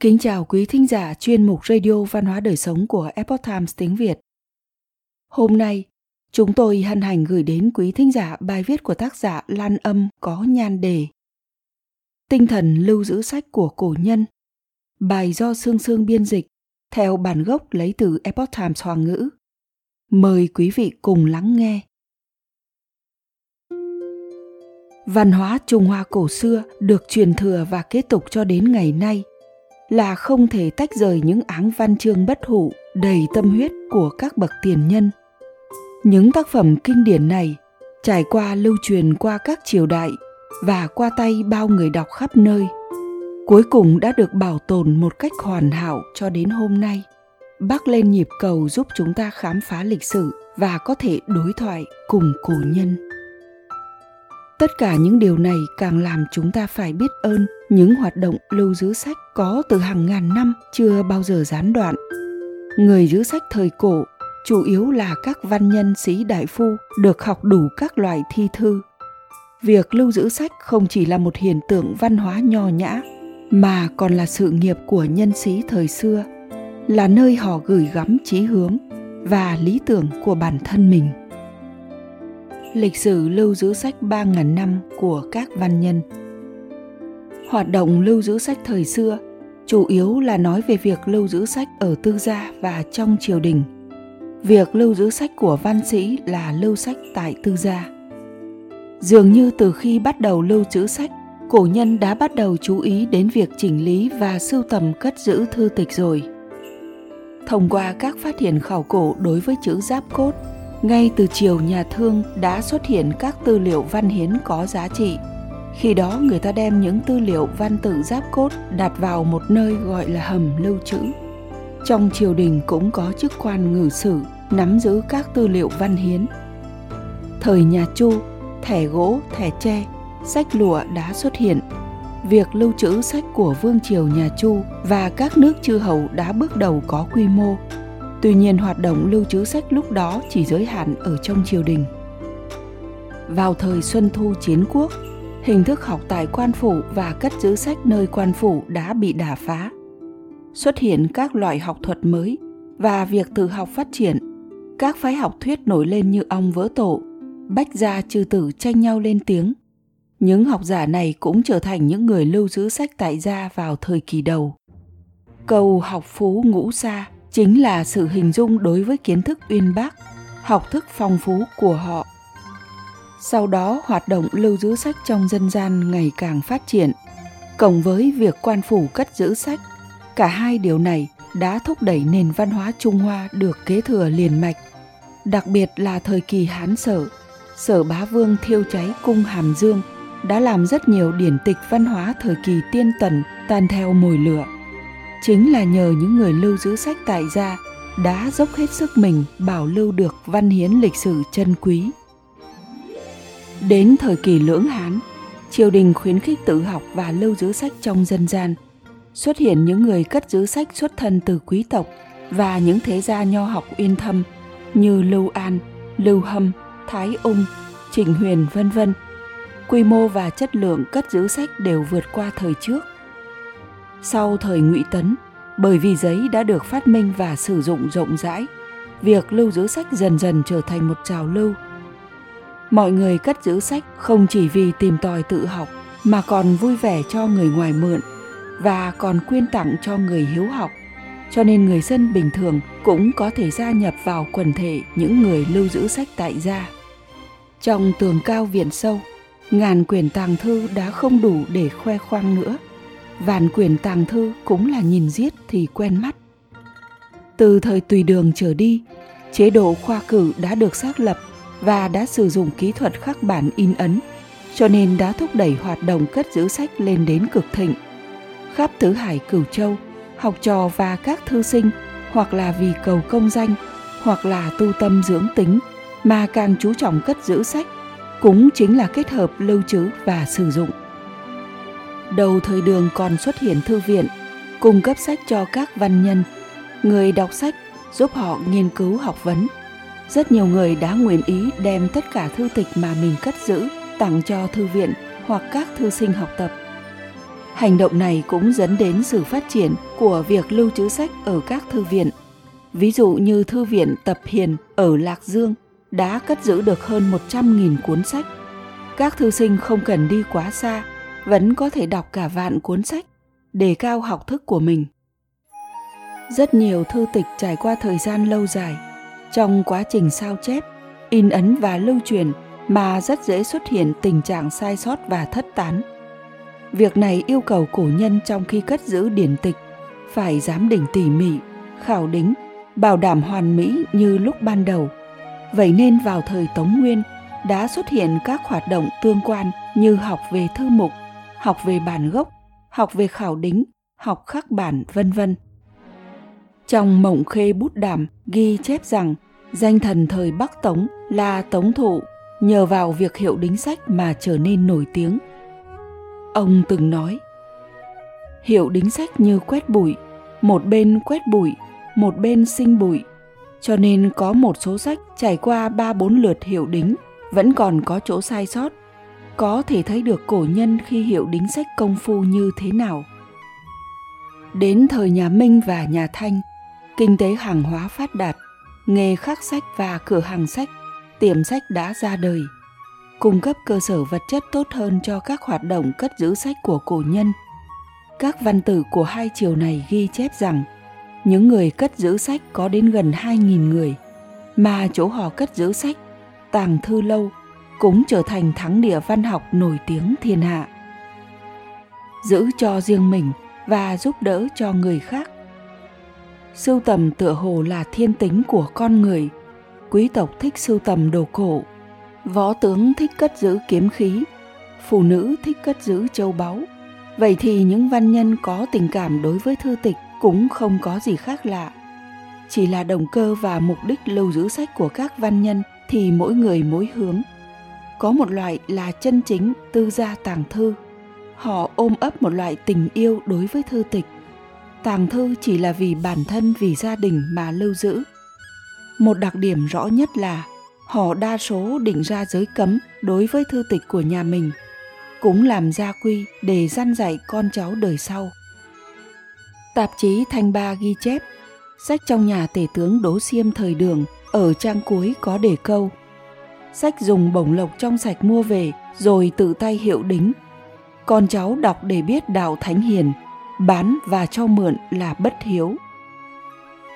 Kính chào quý thính giả chuyên mục Radio Văn hóa Đời Sống của Epoch Times tiếng Việt. Hôm nay, chúng tôi hân hạnh gửi đến quý thính giả bài viết của tác giả Lan Âm có nhan đề Tinh thần lưu giữ sách của cổ nhân. Bài do Sương Sương biên dịch, theo bản gốc lấy từ Epoch Times Hoàng ngữ. Mời quý vị cùng lắng nghe. Văn hóa Trung Hoa cổ xưa được truyền thừa và kế tục cho đến ngày nay – là không thể tách rời những áng văn chương bất hủ đầy tâm huyết của các bậc tiền nhân. Những tác phẩm kinh điển này trải qua lưu truyền qua các triều đại và qua tay bao người đọc khắp nơi, cuối cùng đã được bảo tồn một cách hoàn hảo cho đến hôm nay. Bác lên nhịp cầu giúp chúng ta khám phá lịch sử và có thể đối thoại cùng cổ nhân. Tất cả những điều này càng làm chúng ta phải biết ơn những hoạt động lưu giữ sách có từ hàng ngàn năm chưa bao giờ gián đoạn người giữ sách thời cổ chủ yếu là các văn nhân sĩ đại phu được học đủ các loại thi thư việc lưu giữ sách không chỉ là một hiện tượng văn hóa nho nhã, mà còn là sự nghiệp của nhân sĩ thời xưa, là nơi họ gửi gắm chí hướng và lý tưởng của bản thân mình lịch sử lưu giữ sách 3.000 năm của các văn nhân. Hoạt động lưu giữ sách thời xưa chủ yếu là nói về việc lưu giữ sách ở tư gia và trong triều đình. Việc lưu giữ sách của văn sĩ là lưu sách tại tư gia. Dường như từ khi bắt đầu lưu trữ sách, cổ nhân đã bắt đầu chú ý đến việc chỉnh lý và sưu tầm cất giữ thư tịch rồi. Thông qua các phát hiện khảo cổ đối với chữ giáp cốt ngay từ triều nhà thương đã xuất hiện các tư liệu văn hiến có giá trị khi đó người ta đem những tư liệu văn tự giáp cốt đặt vào một nơi gọi là hầm lưu trữ. Trong triều đình cũng có chức quan ngự sử nắm giữ các tư liệu văn hiến. Thời nhà chu thẻ gỗ thẻ tre sách lụa đã xuất hiện. Việc lưu trữ sách của vương triều nhà chu và các nước chư hầu đã bước đầu có quy mô. Tuy nhiên hoạt động lưu trữ sách lúc đó chỉ giới hạn ở trong triều đình. Vào thời Xuân Thu Chiến Quốc, hình thức học tại quan phủ và cất giữ sách nơi quan phủ đã bị đả phá. Xuất hiện các loại học thuật mới và việc tự học phát triển. Các phái học thuyết nổi lên như ong vỡ tổ, bách gia trừ tử tranh nhau lên tiếng. Những học giả này cũng trở thành những người lưu giữ sách tại gia vào thời kỳ đầu. Câu học phú ngũ xa chính là sự hình dung đối với kiến thức uyên bác, học thức phong phú của họ. Sau đó, hoạt động lưu giữ sách trong dân gian ngày càng phát triển, cộng với việc quan phủ cất giữ sách, cả hai điều này đã thúc đẩy nền văn hóa Trung Hoa được kế thừa liền mạch, đặc biệt là thời kỳ Hán Sở, Sở Bá Vương thiêu cháy cung Hàm Dương đã làm rất nhiều điển tịch văn hóa thời kỳ tiên tần tan theo mồi lửa. Chính là nhờ những người lưu giữ sách tại gia đã dốc hết sức mình bảo lưu được văn hiến lịch sử chân quý. Đến thời kỳ lưỡng Hán, triều đình khuyến khích tự học và lưu giữ sách trong dân gian. Xuất hiện những người cất giữ sách xuất thân từ quý tộc và những thế gia nho học uyên thâm như Lưu An, Lưu Hâm, Thái Ung, Trịnh Huyền vân vân. Quy mô và chất lượng cất giữ sách đều vượt qua thời trước – sau thời ngụy tấn bởi vì giấy đã được phát minh và sử dụng rộng rãi việc lưu giữ sách dần dần trở thành một trào lưu mọi người cất giữ sách không chỉ vì tìm tòi tự học mà còn vui vẻ cho người ngoài mượn và còn quyên tặng cho người hiếu học. Cho nên người dân bình thường cũng có thể gia nhập vào quần thể những người lưu giữ sách tại gia. Trong tường cao viện sâu ngàn quyển tàng thư đã không đủ để khoe khoang nữa. Vạn quyển tàng thư cũng là nhìn giết thì quen mắt. Từ thời tùy đường trở đi, chế độ khoa cử đã được xác lập và đã sử dụng kỹ thuật khắc bản in ấn, cho nên đã thúc đẩy hoạt động cất giữ sách lên đến cực thịnh. Khắp tứ hải cửu châu, học trò và các thư sinh hoặc là vì cầu công danh hoặc là tu tâm dưỡng tính mà càng chú trọng cất giữ sách cũng chính là kết hợp lưu trữ và sử dụng đầu thời đường còn xuất hiện thư viện, cung cấp sách cho các văn nhân, người đọc sách giúp họ nghiên cứu học vấn. Rất nhiều người đã nguyện ý đem tất cả thư tịch mà mình cất giữ tặng cho thư viện hoặc các thư sinh học tập. Hành động này cũng dẫn đến sự phát triển của việc lưu trữ sách ở các thư viện. Ví dụ như Thư viện Tập Hiền ở Lạc Dương đã cất giữ được hơn 100.000 cuốn sách. Các thư sinh không cần đi quá xa, vẫn có thể đọc cả vạn cuốn sách, đề cao học thức của mình. Rất nhiều thư tịch trải qua thời gian lâu dài, trong quá trình sao chép, in ấn và lưu truyền mà rất dễ xuất hiện tình trạng sai sót và thất tán. Việc này yêu cầu cổ nhân trong khi cất giữ điển tịch phải giám định tỉ mỉ, khảo đính, bảo đảm hoàn mỹ như lúc ban đầu. Vậy nên vào thời Tống Nguyên đã xuất hiện các hoạt động tương quan như học về thư mục, học về bản gốc, học về khảo đính, học khắc bản vân vân. Trong Mộng Khê Bút Đàm ghi chép rằng danh thần thời Bắc Tống là Tống Thụ nhờ vào việc hiệu đính sách mà trở nên nổi tiếng. Ông từng nói, hiệu đính sách như quét bụi, một bên quét bụi, một bên sinh bụi, cho nên có một số sách trải qua ba bốn lượt hiệu đính vẫn còn có chỗ sai sót, có thể thấy được cổ nhân khi hiệu đính sách công phu như thế nào. Đến thời nhà Minh và nhà Thanh, kinh tế hàng hóa phát đạt, nghề khắc sách và cửa hàng sách, tiệm sách đã ra đời, cung cấp cơ sở vật chất tốt hơn cho các hoạt động cất giữ sách của cổ nhân. Các văn tử của hai triều này ghi chép rằng những người cất giữ sách có đến gần 2.000 người, mà chỗ họ cất giữ sách, tàng thư lâu, cũng trở thành thắng địa văn học nổi tiếng thiên hạ. Giữ cho riêng mình và giúp đỡ cho người khác sưu tầm tựa hồ là thiên tính của con người. Quý tộc thích sưu tầm đồ cổ. Võ tướng thích cất giữ kiếm khí. Phụ nữ thích cất giữ châu báu. Vậy thì những văn nhân có tình cảm đối với thư tịch cũng không có gì khác lạ. Chỉ là động cơ và mục đích lưu giữ sách của các văn nhân thì mỗi người mỗi hướng. Có một loại là chân chính tư gia tàng thư. Họ ôm ấp một loại tình yêu đối với thư tịch tàng thư chỉ là vì bản thân, vì gia đình mà lưu giữ. Một đặc điểm rõ nhất là họ đa số định ra giới cấm đối với thư tịch của nhà mình, cũng làm gia quy để gian dạy con cháu đời sau. Tạp chí thanh ba ghi chép, sách trong nhà tể tướng đỗ xiêm thời đường ở trang cuối có đề câu, sách dùng bổng lộc trong sạch mua về, rồi tự tay hiệu đính. Con cháu đọc để biết đạo thánh hiền bán và cho mượn là bất hiếu.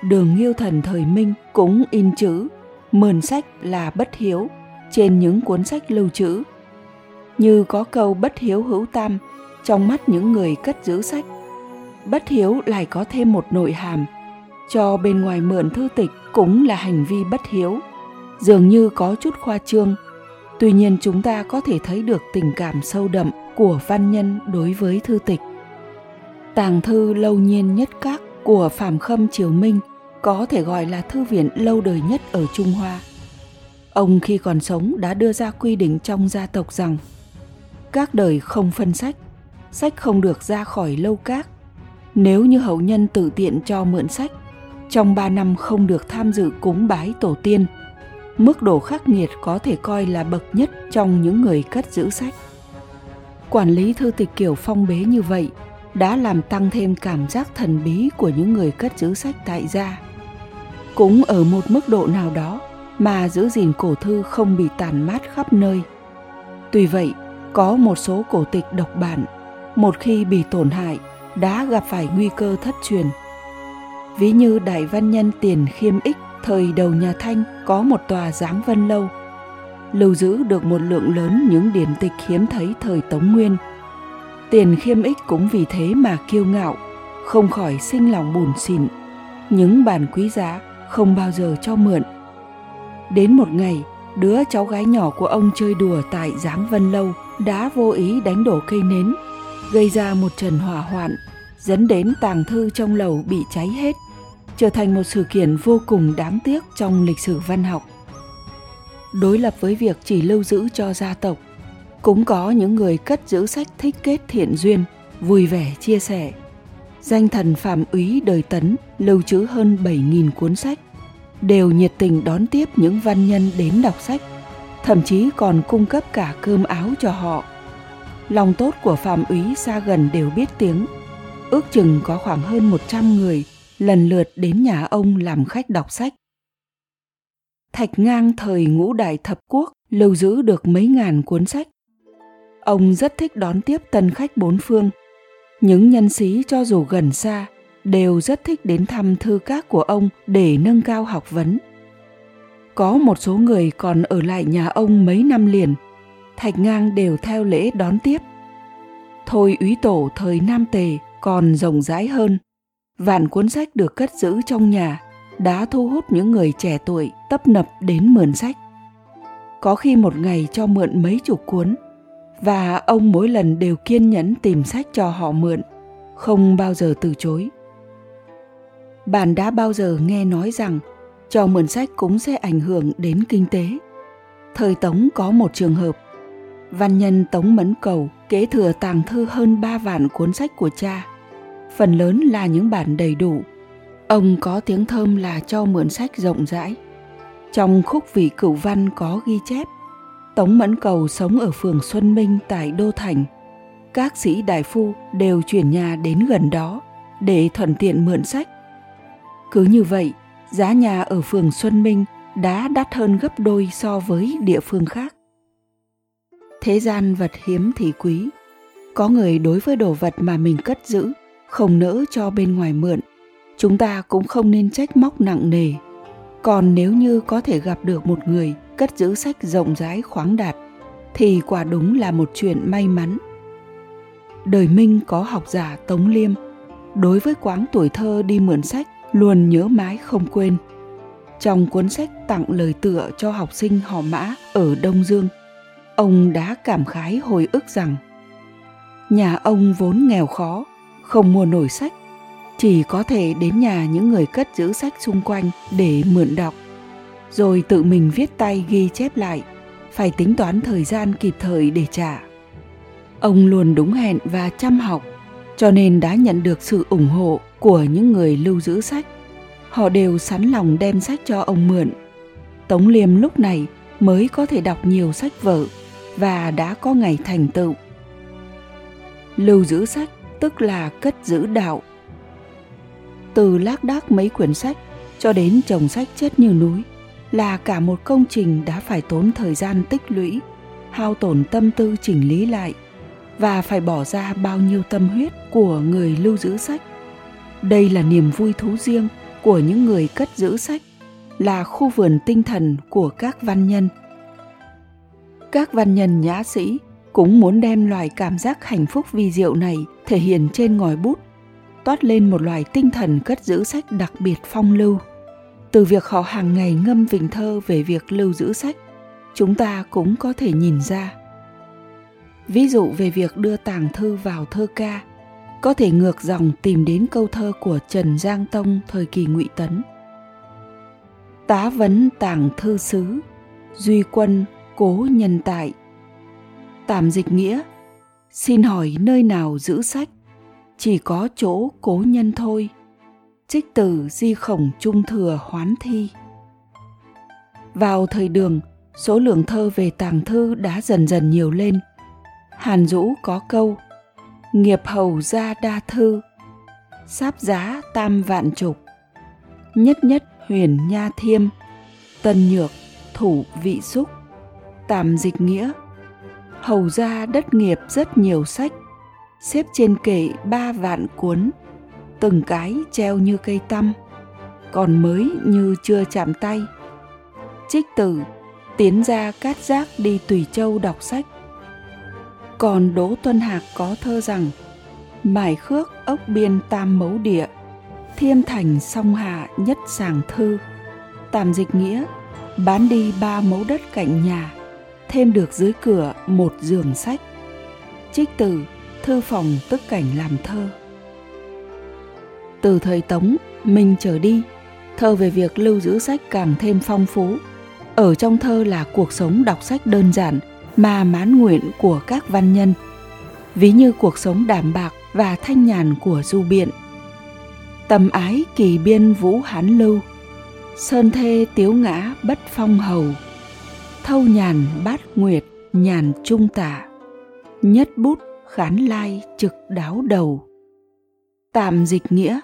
Đường Nghiêu Thần thời Minh cũng in chữ mượn sách là bất hiếu trên những cuốn sách lưu trữ. Như có câu bất hiếu hữu tam trong mắt những người cất giữ sách. Bất hiếu lại có thêm một nội hàm, cho bên ngoài mượn thư tịch cũng là hành vi bất hiếu, dường như có chút khoa trương. Tuy nhiên chúng ta có thể thấy được tình cảm sâu đậm của văn nhân đối với thư tịch. Tàng thư lâu niên nhất các của Phạm Khâm Triều Minh có thể gọi là thư viện lâu đời nhất ở Trung Hoa. Ông khi còn sống đã đưa ra quy định trong gia tộc rằng các đời không phân sách, sách không được ra khỏi lâu các. Nếu như hậu nhân tự tiện cho mượn sách, trong ba năm không được tham dự cúng bái tổ tiên. Mức độ khắc nghiệt có thể coi là bậc nhất trong những người cất giữ sách. Quản lý thư tịch kiểu phong bế như vậy đã làm tăng thêm cảm giác thần bí của những người cất giữ sách tại gia. Cũng ở một mức độ nào đó mà giữ gìn cổ thư không bị tàn mát khắp nơi. Tuy vậy, có một số cổ tịch độc bản, một khi bị tổn hại, đã gặp phải nguy cơ thất truyền. Ví như đại văn nhân Tiền Khiêm Ích thời đầu nhà Thanh có một tòa giáng vân lâu, lưu giữ được một lượng lớn những điển tịch hiếm thấy thời Tống Nguyên – Tiền khiêm ích cũng vì thế mà kiêu ngạo, không khỏi sinh lòng buồn xỉn. Những bàn quý giá không bao giờ cho mượn. Đến một ngày, đứa cháu gái nhỏ của ông chơi đùa tại Giáng Vân Lâu đã vô ý đánh đổ cây nến, gây ra một trận hỏa hoạn, dẫn đến tàng thư trong lầu bị cháy hết, trở thành một sự kiện vô cùng đáng tiếc trong lịch sử văn học. Đối lập với việc chỉ lưu giữ cho gia tộc cũng có những người cất giữ sách thích kết thiện duyên, vui vẻ chia sẻ. Danh thần Phạm úy đời Tấn lưu trữ hơn 7.000 cuốn sách, đều nhiệt tình đón tiếp những văn nhân đến đọc sách, thậm chí còn cung cấp cả cơm áo cho họ. lòng tốt của phạm úy xa gần đều biết tiếng. Ước chừng có khoảng hơn 100 người lần lượt đến nhà ông làm khách đọc sách. Thạch ngang thời ngũ đại thập quốc lưu giữ được mấy ngàn cuốn sách. Ông rất thích đón tiếp tân khách bốn phương. Những nhân sĩ cho dù gần xa đều rất thích đến thăm thư các của ông để nâng cao học vấn. Có một số người còn ở lại nhà ông mấy năm liền, Thạch Ngang đều theo lễ đón tiếp. Thôi úy tổ thời Nam Tề còn rộng rãi hơn. Vạn cuốn sách được cất giữ trong nhà đã thu hút những người trẻ tuổi tấp nập đến mượn sách. Có khi một ngày cho mượn mấy chục cuốn và ông mỗi lần đều kiên nhẫn tìm sách cho họ mượn, không bao giờ từ chối. Bạn đã bao giờ nghe nói rằng cho mượn sách cũng sẽ ảnh hưởng đến kinh tế. Thời Tống có một trường hợp, văn nhân Tống Mẫn Cầu kế thừa tàng thư hơn ba vạn cuốn sách của cha, phần lớn là những bản đầy đủ. Ông có tiếng thơm là cho mượn sách rộng rãi. Trong khúc vị cửu văn có ghi chép, Tống Mẫn Cầu sống ở phường Xuân Minh tại Đô Thành. Các sĩ đại phu đều chuyển nhà đến gần đó để thuận tiện mượn sách. Cứ như vậy, giá nhà ở phường Xuân Minh đã đắt hơn gấp đôi so với địa phương khác. Thế gian vật hiếm thì quý. Có người đối với đồ vật mà mình cất giữ, không nỡ cho bên ngoài mượn. Chúng ta cũng không nên trách móc nặng nề. Còn nếu như có thể gặp được một người cất giữ sách rộng rãi khoáng đạt, thì quả đúng là một chuyện may mắn. Đời Minh có học giả Tống Liêm, đối với quãng tuổi thơ đi mượn sách luôn nhớ mãi không quên. Trong cuốn sách tặng lời tựa cho học sinh họ Mã ở Đông Dương, ông đã cảm khái hồi ức rằng nhà ông vốn nghèo khó, không mua nổi sách, chỉ có thể đến nhà những người cất giữ sách xung quanh để mượn đọc, rồi tự mình viết tay ghi chép lại, phải tính toán thời gian kịp thời để trả. Ông luôn đúng hẹn và chăm học, cho nên đã nhận được sự ủng hộ của những người lưu giữ sách. Họ đều sẵn lòng đem sách cho ông mượn. Tống Liêm lúc này mới có thể đọc nhiều sách vở và đã có ngày thành tựu. Lưu giữ sách tức là cất giữ đạo. Từ lác đác mấy quyển sách cho đến chồng sách chất như núi là cả một công trình đã phải tốn thời gian tích lũy, hao tổn tâm tư chỉnh lý lại và phải bỏ ra bao nhiêu tâm huyết của người lưu giữ sách. Đây là niềm vui thú riêng của những người cất giữ sách là khu vườn tinh thần của các văn nhân. Các văn nhân nhã sĩ cũng muốn đem loài cảm giác hạnh phúc vi diệu này thể hiện trên ngòi bút toát lên một loài tinh thần cất giữ sách đặc biệt phong lưu từ việc họ hàng ngày ngâm vịnh thơ về việc lưu giữ sách chúng ta cũng có thể nhìn ra ví dụ về việc đưa tàng thư vào thơ ca có thể ngược dòng tìm đến câu thơ của Trần Giang Tông thời kỳ Ngụy Tấn. Tá vấn tàng thư sứ, duy quân cố nhân tại. Tạm dịch nghĩa, xin hỏi nơi nào giữ sách, chỉ có chỗ cố nhân thôi. Trích từ di khổng trung thừa hoán thi. Vào thời đường, số lượng thơ về tàng thư đã dần dần nhiều lên. Hàn Dũ có câu – nghiệp hầu gia đa thư sáp giá tam vạn trục nhất nhất huyền nha thiêm tân nhược thủ vị xúc tạm dịch nghĩa hầu gia đất nghiệp rất nhiều sách xếp trên kệ ba vạn cuốn từng cái treo như cây tăm, còn mới như chưa chạm tay. Trích từ, tiến ra cát giác đi tùy châu đọc sách. Còn Đỗ Tuân Hạc có thơ rằng Mải khước ốc biên tam mấu địa Thiêm thành song hạ nhất sàng thư. Tạm dịch nghĩa, Bán đi ba mẫu đất cạnh nhà, Thêm được dưới cửa một giường sách. Trích từ, Thư phòng tức cảnh làm thơ. Từ thời Tống, Minh trở đi. Thơ về việc lưu giữ sách càng thêm phong phú. Ở trong thơ là cuộc sống đọc sách đơn giản – mà mãn nguyện của các văn nhân. Ví như cuộc sống đảm bạc và thanh nhàn của du biện. Tầm ái kỳ biên vũ hán lưu. Sơn thê tiếu ngã bất phong hầu. Thâu nhàn bát nguyệt nhàn trung tả. Nhất bút khán lai trực đáo đầu. Tạm dịch nghĩa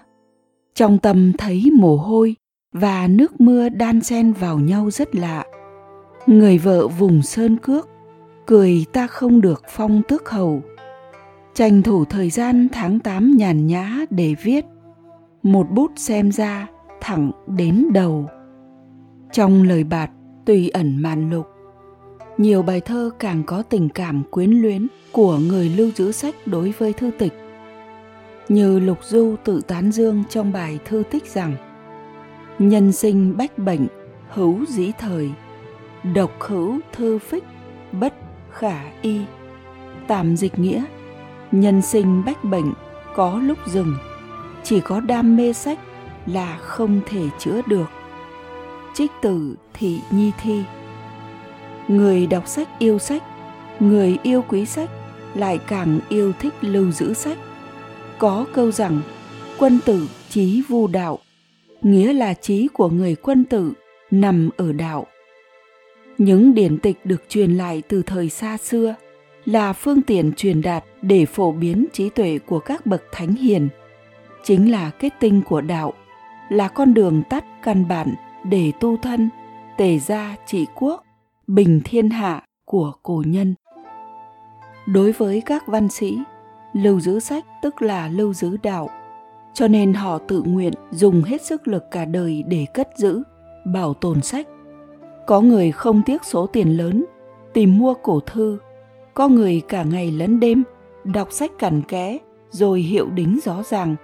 trong tâm thấy mồ hôi và nước mưa đan xen vào nhau rất lạ. Người vợ vùng sơn cước cười ta không được phong tước hầu. Tranh thủ thời gian tháng 8 nhàn nhã để viết. Một bút xem ra thẳng đến đầu. Trong lời bạt tùy ẩn màn lục, nhiều bài thơ càng có tình cảm quyến luyến của người lưu giữ sách đối với thư tịch như lục du tự tán dương trong bài thư tích rằng, nhân sinh bách bệnh, hữu dĩ thời. Độc hữu thư phích, bất khả y. Tạm dịch nghĩa, nhân sinh bách bệnh có lúc dừng. Chỉ có đam mê sách là không thể chữa được. Trích từ thị nhi thi. Người đọc sách yêu sách, người yêu quý sách lại càng yêu thích lưu giữ sách có câu rằng, quân tử trí vu đạo, nghĩa là trí của người quân tử, nằm ở đạo. Những điển tịch được truyền lại từ thời xa xưa là phương tiện truyền đạt để phổ biến trí tuệ của các bậc thánh hiền. Chính là kết tinh của đạo, là con đường tắt căn bản để tu thân, tề gia trị quốc, bình thiên hạ của cổ nhân. Đối với các văn sĩ lưu giữ sách, tức là lưu giữ đạo. Cho nên họ tự nguyện dùng hết sức lực cả đời để cất giữ, bảo tồn sách. Có người không tiếc số tiền lớn, tìm mua cổ thư. Có người cả ngày lẫn đêm đọc sách cằn kẽ rồi hiệu đính rõ ràng.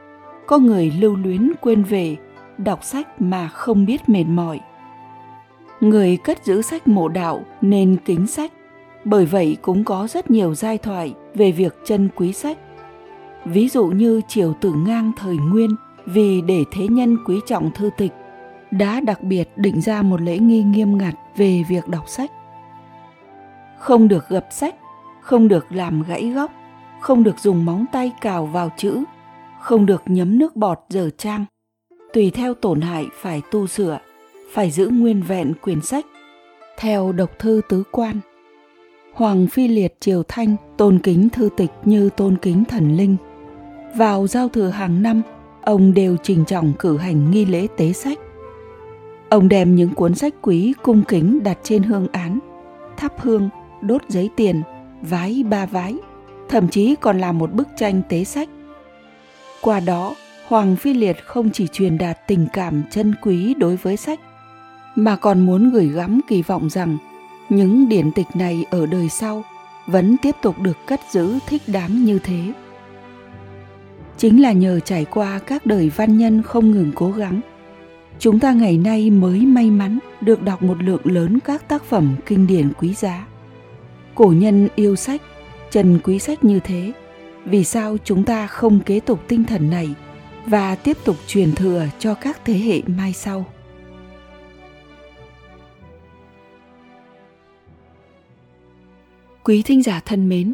Có người lưu luyến quên về, đọc sách mà không biết mệt mỏi. Người cất giữ sách mộ đạo nên kính sách. Bởi vậy cũng có rất nhiều giai thoại về việc chân quý sách ví dụ như triều tử ngang thời nguyên, vì để thế nhân quý trọng thư tịch, đã đặc biệt định ra một lễ nghi nghiêm ngặt về việc đọc sách. Không được gập sách, không được làm gãy góc, không được dùng móng tay cào vào chữ, không được nhấm nước bọt dở trang. Tùy theo tổn hại phải tu sửa, phải giữ nguyên vẹn quyển sách, theo độc thư tứ quan. Hoàng phi liệt triều thanh tôn kính thư tịch như tôn kính thần linh vào giao thừa hàng năm, ông đều trình trọng cử hành nghi lễ tế sách. Ông đem những cuốn sách quý, cung kính đặt trên hương án, thắp hương, đốt giấy tiền, vái ba vái, thậm chí còn làm một bức tranh tế sách. Qua đó, hoàng phi liệt không chỉ truyền đạt tình cảm chân quý đối với sách, mà còn muốn gửi gắm kỳ vọng rằng những điển tịch này ở đời sau vẫn tiếp tục được cất giữ thích đáng như thế chính là nhờ trải qua các đời văn nhân không ngừng cố gắng. Chúng ta ngày nay mới may mắn được đọc một lượng lớn các tác phẩm kinh điển quý giá. Cổ nhân yêu sách, trần quý sách như thế, vì sao chúng ta không kế tục tinh thần này và tiếp tục truyền thừa cho các thế hệ mai sau? Quý thính giả thân mến